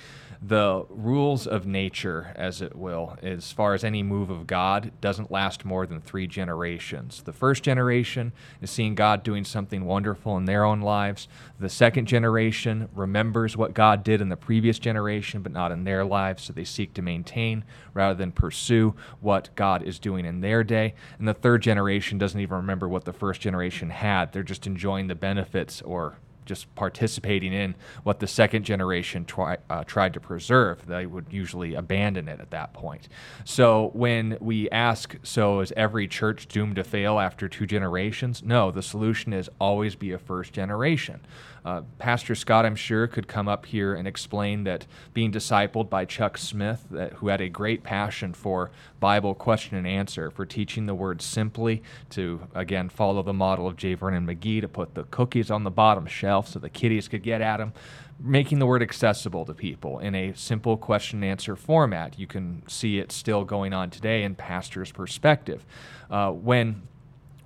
the rules of nature, as it will, as far as any move of God, doesn't last more than three generations. The first generation is seeing God doing something wonderful in their own lives. The second generation remembers what God did in the previous generation, but not in their lives, so they seek to maintain rather than pursue what God is doing in their day. And the third generation doesn't even remember what the first generation had. They're just enjoying the benefits or just participating in what the second generation try, uh, tried to preserve. They would usually abandon it at that point. So when we ask, so is every church doomed to fail after two generations? No, the solution is always be a first generation. Uh, Pastor Scott, I'm sure, could come up here and explain that being discipled by Chuck Smith, that, who had a great passion for Bible question and answer, for teaching the word simply, to again follow the model of J. Vernon McGee, to put the cookies on the bottom shelf so the kiddies could get at them, making the word accessible to people in a simple question and answer format. You can see it still going on today in pastor's perspective. Uh, when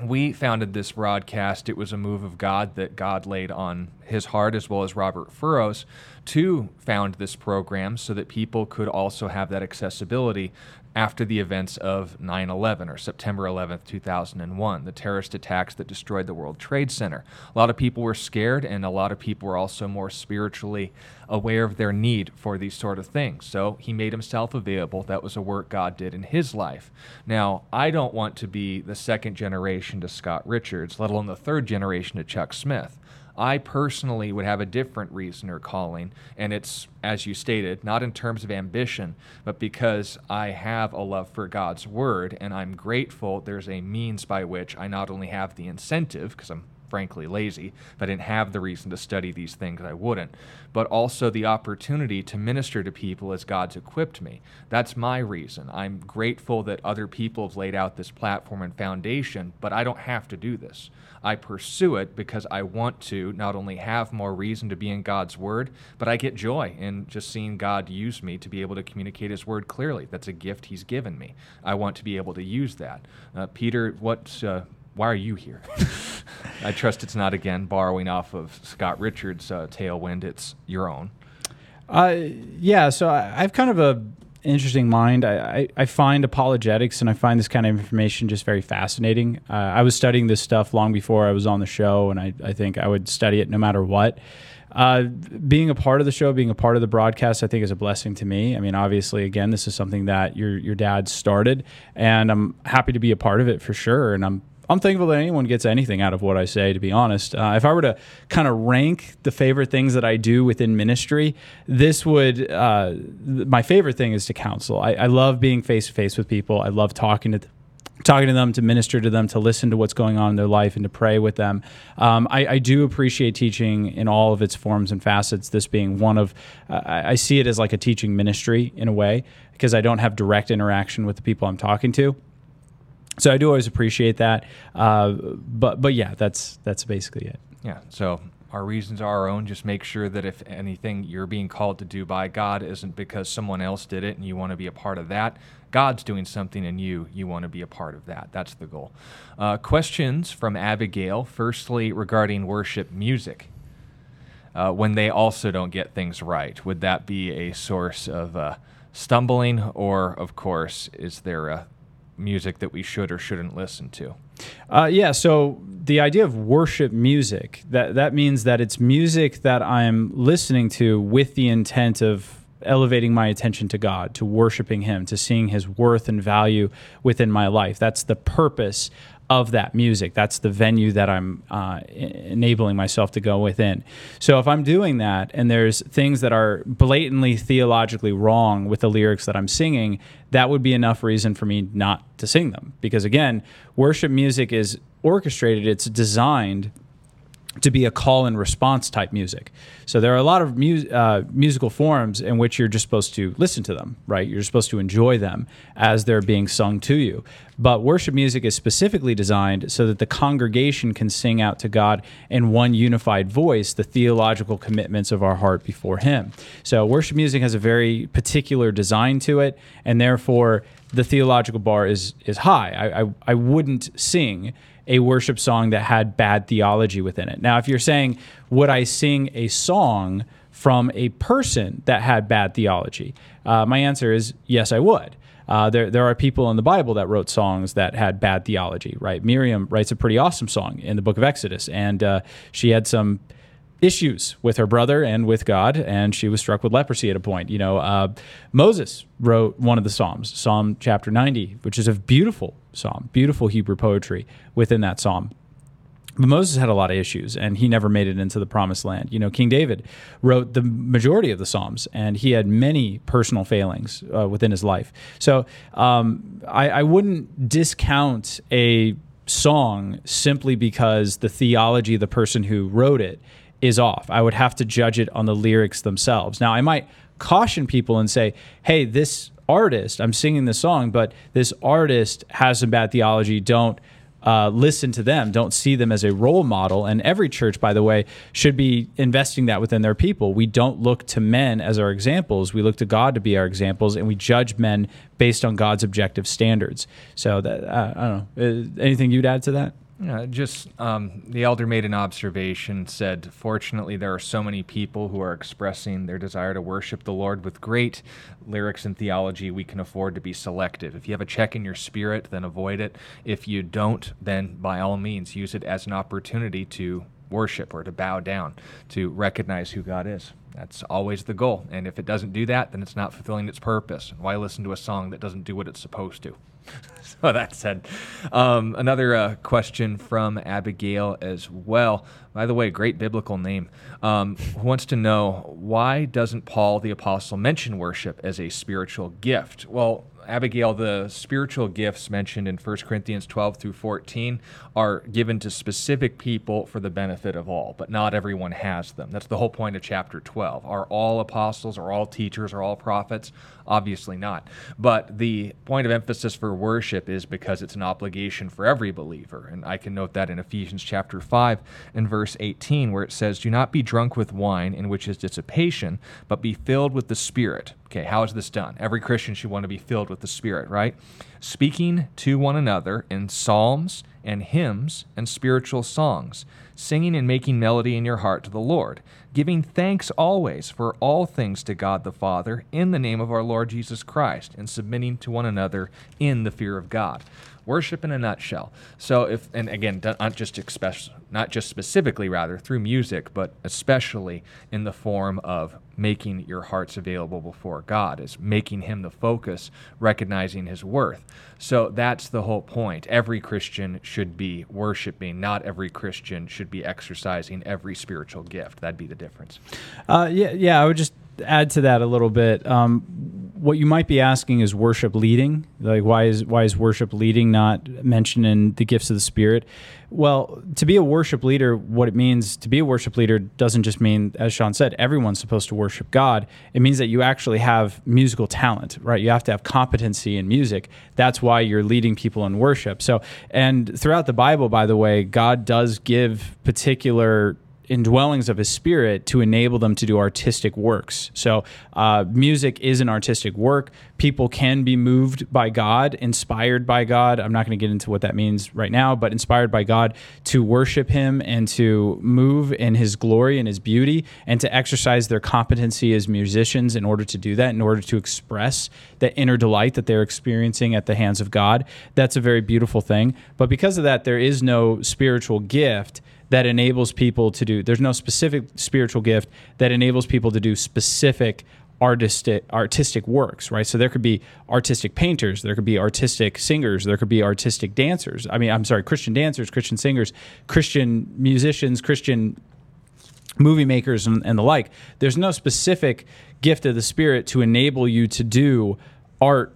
we founded this broadcast. It was a move of God that God laid on his heart, as well as Robert Furrows, to found this program so that people could also have that accessibility after the events of 9 11 or September 11th, 2001, the terrorist attacks that destroyed the World Trade Center. A lot of people were scared, and a lot of people were also more spiritually aware of their need for these sort of things. So he made himself available. That was a work God did in his life. Now, I don't want to be the second generation to Scott Richards, let alone the third generation to Chuck Smith. I personally would have a different reason or calling, and it's, as you stated, not in terms of ambition, but because I have a love for God's Word, and I'm grateful there's a means by which I not only have the incentive, because I'm frankly lazy. If I didn't have the reason to study these things, I wouldn't. But also the opportunity to minister to people as God's equipped me. That's my reason. I'm grateful that other people have laid out this platform and foundation, but I don't have to do this. I pursue it because I want to not only have more reason to be in God's Word, but I get joy in just seeing God use me to be able to communicate His Word clearly. That's a gift He's given me. I want to be able to use that. Uh, Peter, what? Uh, why are you here? I trust it's not again borrowing off of Scott Richards' uh, Tailwind. It's your own. Uh, yeah. So I, I've kind of a interesting mind. I, I, I, find apologetics and I find this kind of information just very fascinating. Uh, I was studying this stuff long before I was on the show, and I, I think I would study it no matter what. Uh, being a part of the show, being a part of the broadcast, I think is a blessing to me. I mean, obviously, again, this is something that your your dad started, and I'm happy to be a part of it for sure. And I'm I'm thankful that anyone gets anything out of what I say, to be honest. Uh, if I were to kind of rank the favorite things that I do within ministry, this would, uh, th- my favorite thing is to counsel. I, I love being face to face with people. I love talking to, talking to them, to minister to them, to listen to what's going on in their life, and to pray with them. Um, I, I, do appreciate teaching in all of its forms and facets. This being one of, uh, I see it as like a teaching ministry in a way because I don't have direct interaction with the people I'm talking to. So I do always appreciate that. Uh, but but yeah, that's that's basically it. Yeah. So our reasons are our own. Just make sure that if anything you're being called to do by God isn't because someone else did it and you want to be a part of that. God's doing something in you. You want to be a part of that. That's the goal. Uh, questions from Abigail. Firstly, regarding worship music. Uh, when they also don't get things right, would that be a source of uh, stumbling, or of course, is there a music that we should or shouldn't listen to? Uh, yeah, so the idea of worship music that that means that it's music that I'm listening to with the intent of elevating my attention to God, to worshiping Him, to seeing His worth and value within my life. That's the purpose of that music. That's the venue that I'm uh, enabling myself to go within. So if I'm doing that and there's things that are blatantly theologically wrong with the lyrics that I'm singing, that would be enough reason for me not to sing them. Because again, worship music is orchestrated, it's designed to be a call and response type music. So there are a lot of mu- uh, musical forms in which you're just supposed to listen to them, right? You're supposed to enjoy them as they're being sung to you. But worship music is specifically designed so that the congregation can sing out to God in one unified voice the theological commitments of our heart before Him. So worship music has a very particular design to it, and therefore the theological bar is is high. I, I, I wouldn't sing a worship song that had bad theology within it. Now, if you're saying, would I sing a song from a person that had bad theology? Uh, my answer is yes, I would. Uh, there, there are people in the Bible that wrote songs that had bad theology, right? Miriam writes a pretty awesome song in the book of Exodus, and uh, she had some issues with her brother and with God, and she was struck with leprosy at a point. You know, uh, Moses wrote one of the Psalms, Psalm chapter 90, which is a beautiful psalm, beautiful Hebrew poetry within that psalm. But Moses had a lot of issues, and he never made it into the promised land. You know, King David wrote the majority of the Psalms, and he had many personal failings uh, within his life. So um, I, I wouldn't discount a song simply because the theology of the person who wrote it is off. I would have to judge it on the lyrics themselves. Now, I might caution people and say, hey, this artist, I'm singing this song, but this artist has some bad theology. Don't uh, listen to them. Don't see them as a role model. And every church, by the way, should be investing that within their people. We don't look to men as our examples. We look to God to be our examples, and we judge men based on God's objective standards. So that uh, I don't know. Anything you'd add to that? Yeah, just um, the elder made an observation, said, Fortunately, there are so many people who are expressing their desire to worship the Lord with great lyrics and theology. We can afford to be selective. If you have a check in your spirit, then avoid it. If you don't, then by all means, use it as an opportunity to worship or to bow down, to recognize who God is. That's always the goal. And if it doesn't do that, then it's not fulfilling its purpose. Why listen to a song that doesn't do what it's supposed to? <laughs> so that said, um, another uh, question from Abigail as well. By the way, great biblical name. Um, wants to know why doesn't Paul the apostle mention worship as a spiritual gift? Well, Abigail, the spiritual gifts mentioned in 1 Corinthians 12 through 14 are given to specific people for the benefit of all, but not everyone has them. That's the whole point of chapter 12. Are all apostles, are all teachers, are all prophets? Obviously not. But the point of emphasis for worship is because it's an obligation for every believer. And I can note that in Ephesians chapter 5 and verse 18, where it says, Do not be drunk with wine, in which is dissipation, but be filled with the Spirit. Okay, how is this done? Every Christian should want to be filled with the Spirit, right? Speaking to one another in psalms and hymns and spiritual songs, singing and making melody in your heart to the Lord, giving thanks always for all things to God the Father in the name of our Lord Jesus Christ, and submitting to one another in the fear of God worship in a nutshell. So if and again not just express, not just specifically rather through music, but especially in the form of making your hearts available before God is making him the focus, recognizing his worth. So that's the whole point. Every Christian should be worshiping, not every Christian should be exercising every spiritual gift. That'd be the difference. Uh, yeah, yeah, I would just add to that a little bit. Um, what you might be asking is worship leading. Like, why is why is worship leading not mentioned in the gifts of the Spirit? Well, to be a worship leader, what it means to be a worship leader doesn't just mean, as Sean said, everyone's supposed to worship God. It means that you actually have musical talent, right? You have to have competency in music. That's why you're leading people in worship. So, and throughout the Bible, by the way, God does give particular indwellings of his spirit to enable them to do artistic works. So, uh, music is an artistic work. People can be moved by God, inspired by God. I'm not going to get into what that means right now, but inspired by God to worship him and to move in his glory and his beauty and to exercise their competency as musicians in order to do that, in order to express the inner delight that they're experiencing at the hands of God. That's a very beautiful thing. But because of that, there is no spiritual gift that enables people to do there's no specific spiritual gift that enables people to do specific artistic artistic works right? So there could be artistic painters there could be artistic singers there could be artistic dancers. I mean i'm sorry christian dancers christian singers christian musicians christian movie makers and, and the like. There's no specific gift of the spirit to enable you to do art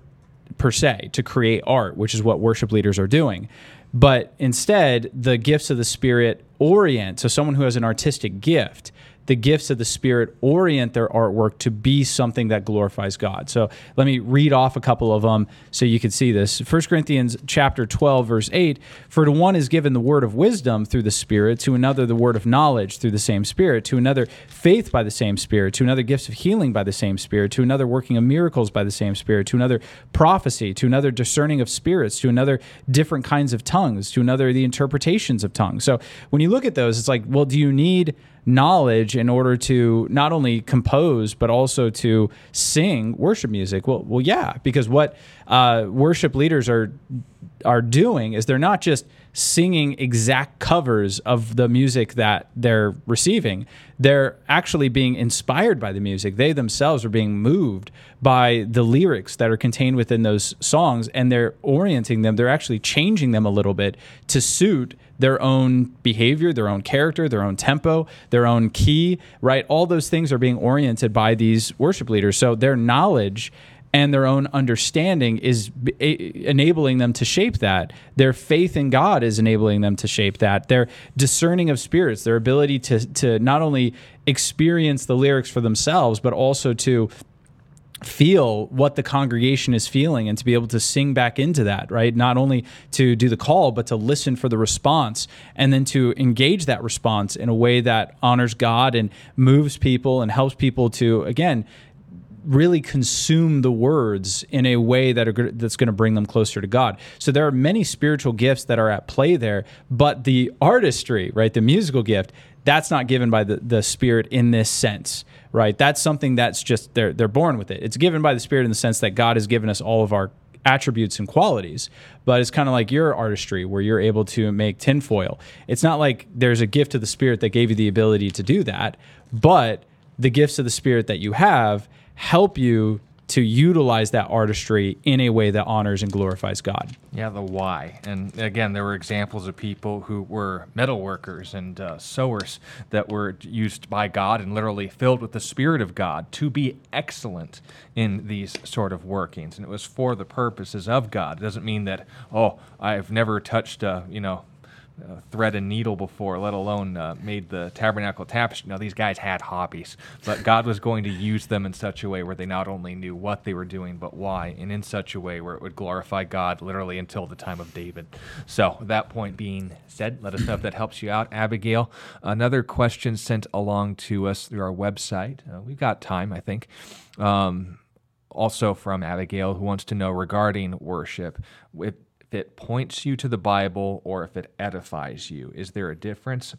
per se to create art which is what worship leaders are doing. But instead the gifts of the spirit orient so someone who has an artistic gift the gifts of the Spirit orient their artwork to be something that glorifies God. So let me read off a couple of them so you can see this. 1 Corinthians chapter 12, verse 8 For to one is given the word of wisdom through the Spirit, to another the word of knowledge through the same Spirit, to another faith by the same Spirit, to another gifts of healing by the same Spirit, to another working of miracles by the same Spirit, to another prophecy, to another discerning of spirits, to another different kinds of tongues, to another the interpretations of tongues. So when you look at those, it's like, well, do you need knowledge in order to not only compose but also to sing worship music. Well, well, yeah, because what uh, worship leaders are are doing is they're not just singing exact covers of the music that they're receiving. They're actually being inspired by the music. They themselves are being moved by the lyrics that are contained within those songs and they're orienting them. They're actually changing them a little bit to suit their own behavior, their own character, their own tempo, their own key, right? All those things are being oriented by these worship leaders. So their knowledge and their own understanding is enabling them to shape that. Their faith in God is enabling them to shape that. Their discerning of spirits, their ability to to not only experience the lyrics for themselves, but also to feel what the congregation is feeling and to be able to sing back into that, right? Not only to do the call, but to listen for the response and then to engage that response in a way that honors God and moves people and helps people to, again, really consume the words in a way that are that's going to bring them closer to God. So there are many spiritual gifts that are at play there, but the artistry, right, the musical gift, that's not given by the, the spirit in this sense right? That's something that's just they're they're born with it. It's given by the Spirit in the sense that God has given us all of our attributes and qualities, but it's kind of like your artistry where you're able to make tinfoil. It's not like there's a gift of the Spirit that gave you the ability to do that, but the gifts of the Spirit that you have help you to utilize that artistry in a way that honors and glorifies God. Yeah, the why. And again, there were examples of people who were metal workers and uh, sewers that were used by God and literally filled with the Spirit of God to be excellent in these sort of workings. And it was for the purposes of God. It doesn't mean that, oh, I've never touched a, you know, uh, thread and needle before, let alone uh, made the tabernacle tapestry. Now, these guys had hobbies, but God was going to use them in such a way where they not only knew what they were doing, but why, and in such a way where it would glorify God literally until the time of David. So, that point being said, let us know if that helps you out, Abigail. Another question sent along to us through our website. Uh, we've got time, I think. Um, also from Abigail, who wants to know regarding worship. It points you to the Bible or if it edifies you. Is there a difference?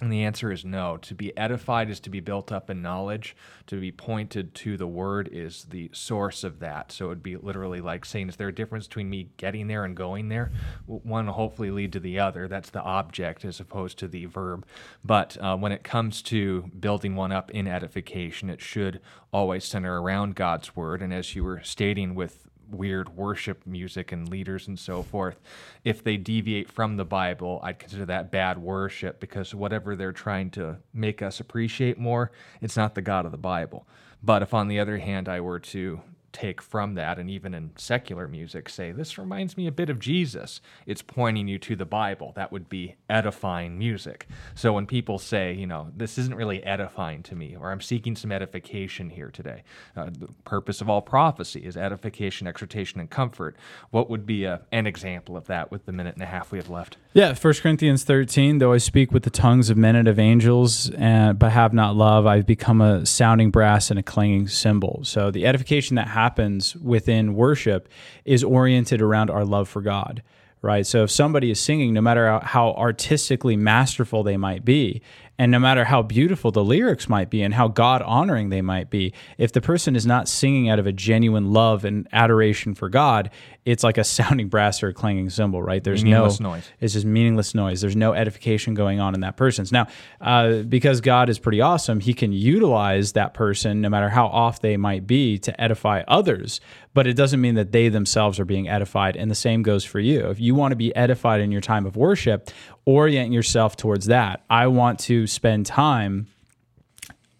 And the answer is no. To be edified is to be built up in knowledge. To be pointed to the word is the source of that. So it would be literally like saying, is there a difference between me getting there and going there? One will hopefully lead to the other. That's the object as opposed to the verb. But uh, when it comes to building one up in edification, it should always center around God's word. And as you were stating with weird worship music and leaders and so forth. If they deviate from the Bible, I'd consider that bad worship because whatever they're trying to make us appreciate more, it's not the God of the Bible. But if, on the other hand, I were to take from that and even in secular music say this reminds me a bit of Jesus. It's pointing you to the bible. That would be edifying music. So when people say you know this isn't really edifying to me or i'm seeking some edification here today uh, the purpose of all prophecy is edification exhortation and comfort. What would be a, an example of that with the minute and a half we have left? Yeah 1 corinthians 13 though i speak with the tongues of men and of angels and but have not love i've become a sounding brass and a clanging cymbal. So the edification that happens within worship is oriented around our love for God, right? So if somebody is singing, no matter how artistically masterful they might be, and no matter how beautiful the lyrics might be and how God honoring they might be, if the person is not singing out of a genuine love and adoration for God, it's like a sounding brass or a clanging cymbal, right? There's Meaningless no noise. It's just meaningless noise. There's no edification going on in that person's. Now, uh, because God is pretty awesome, He can utilize that person, no matter how off they might be, to edify others. But it doesn't mean that they themselves are being edified. And the same goes for you. If you want to be edified in your time of worship, orient yourself towards that. I want to spend time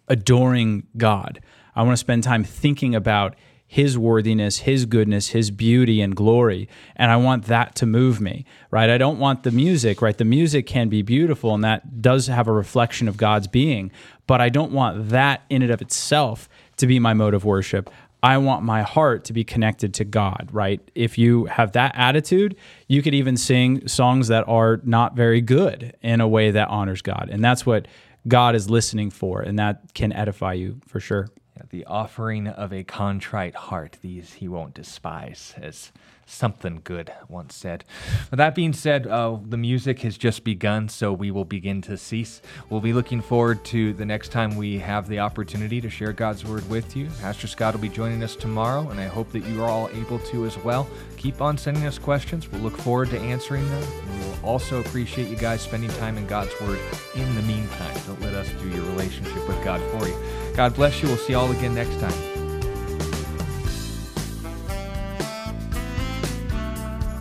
adoring God. I want to spend time thinking about his worthiness, his goodness, his beauty and glory. And I want that to move me, right? I don't want the music, right? The music can be beautiful and that does have a reflection of God's being, but I don't want that in and of itself to be my mode of worship. I want my heart to be connected to God, right? If you have that attitude, you could even sing songs that are not very good in a way that honors God. And that's what God is listening for, and that can edify you for sure. Yeah, the offering of a contrite heart, these he won't despise, as something good once said. With that being said, uh, the music has just begun, so we will begin to cease. We'll be looking forward to the next time we have the opportunity to share God's word with you. Pastor Scott will be joining us tomorrow, and I hope that you are all able to as well. Keep on sending us questions. We'll look forward to answering them. We will also appreciate you guys spending time in God's word in the meantime. Don't let us do your relationship with God for you. God bless you. We'll see you all again next time.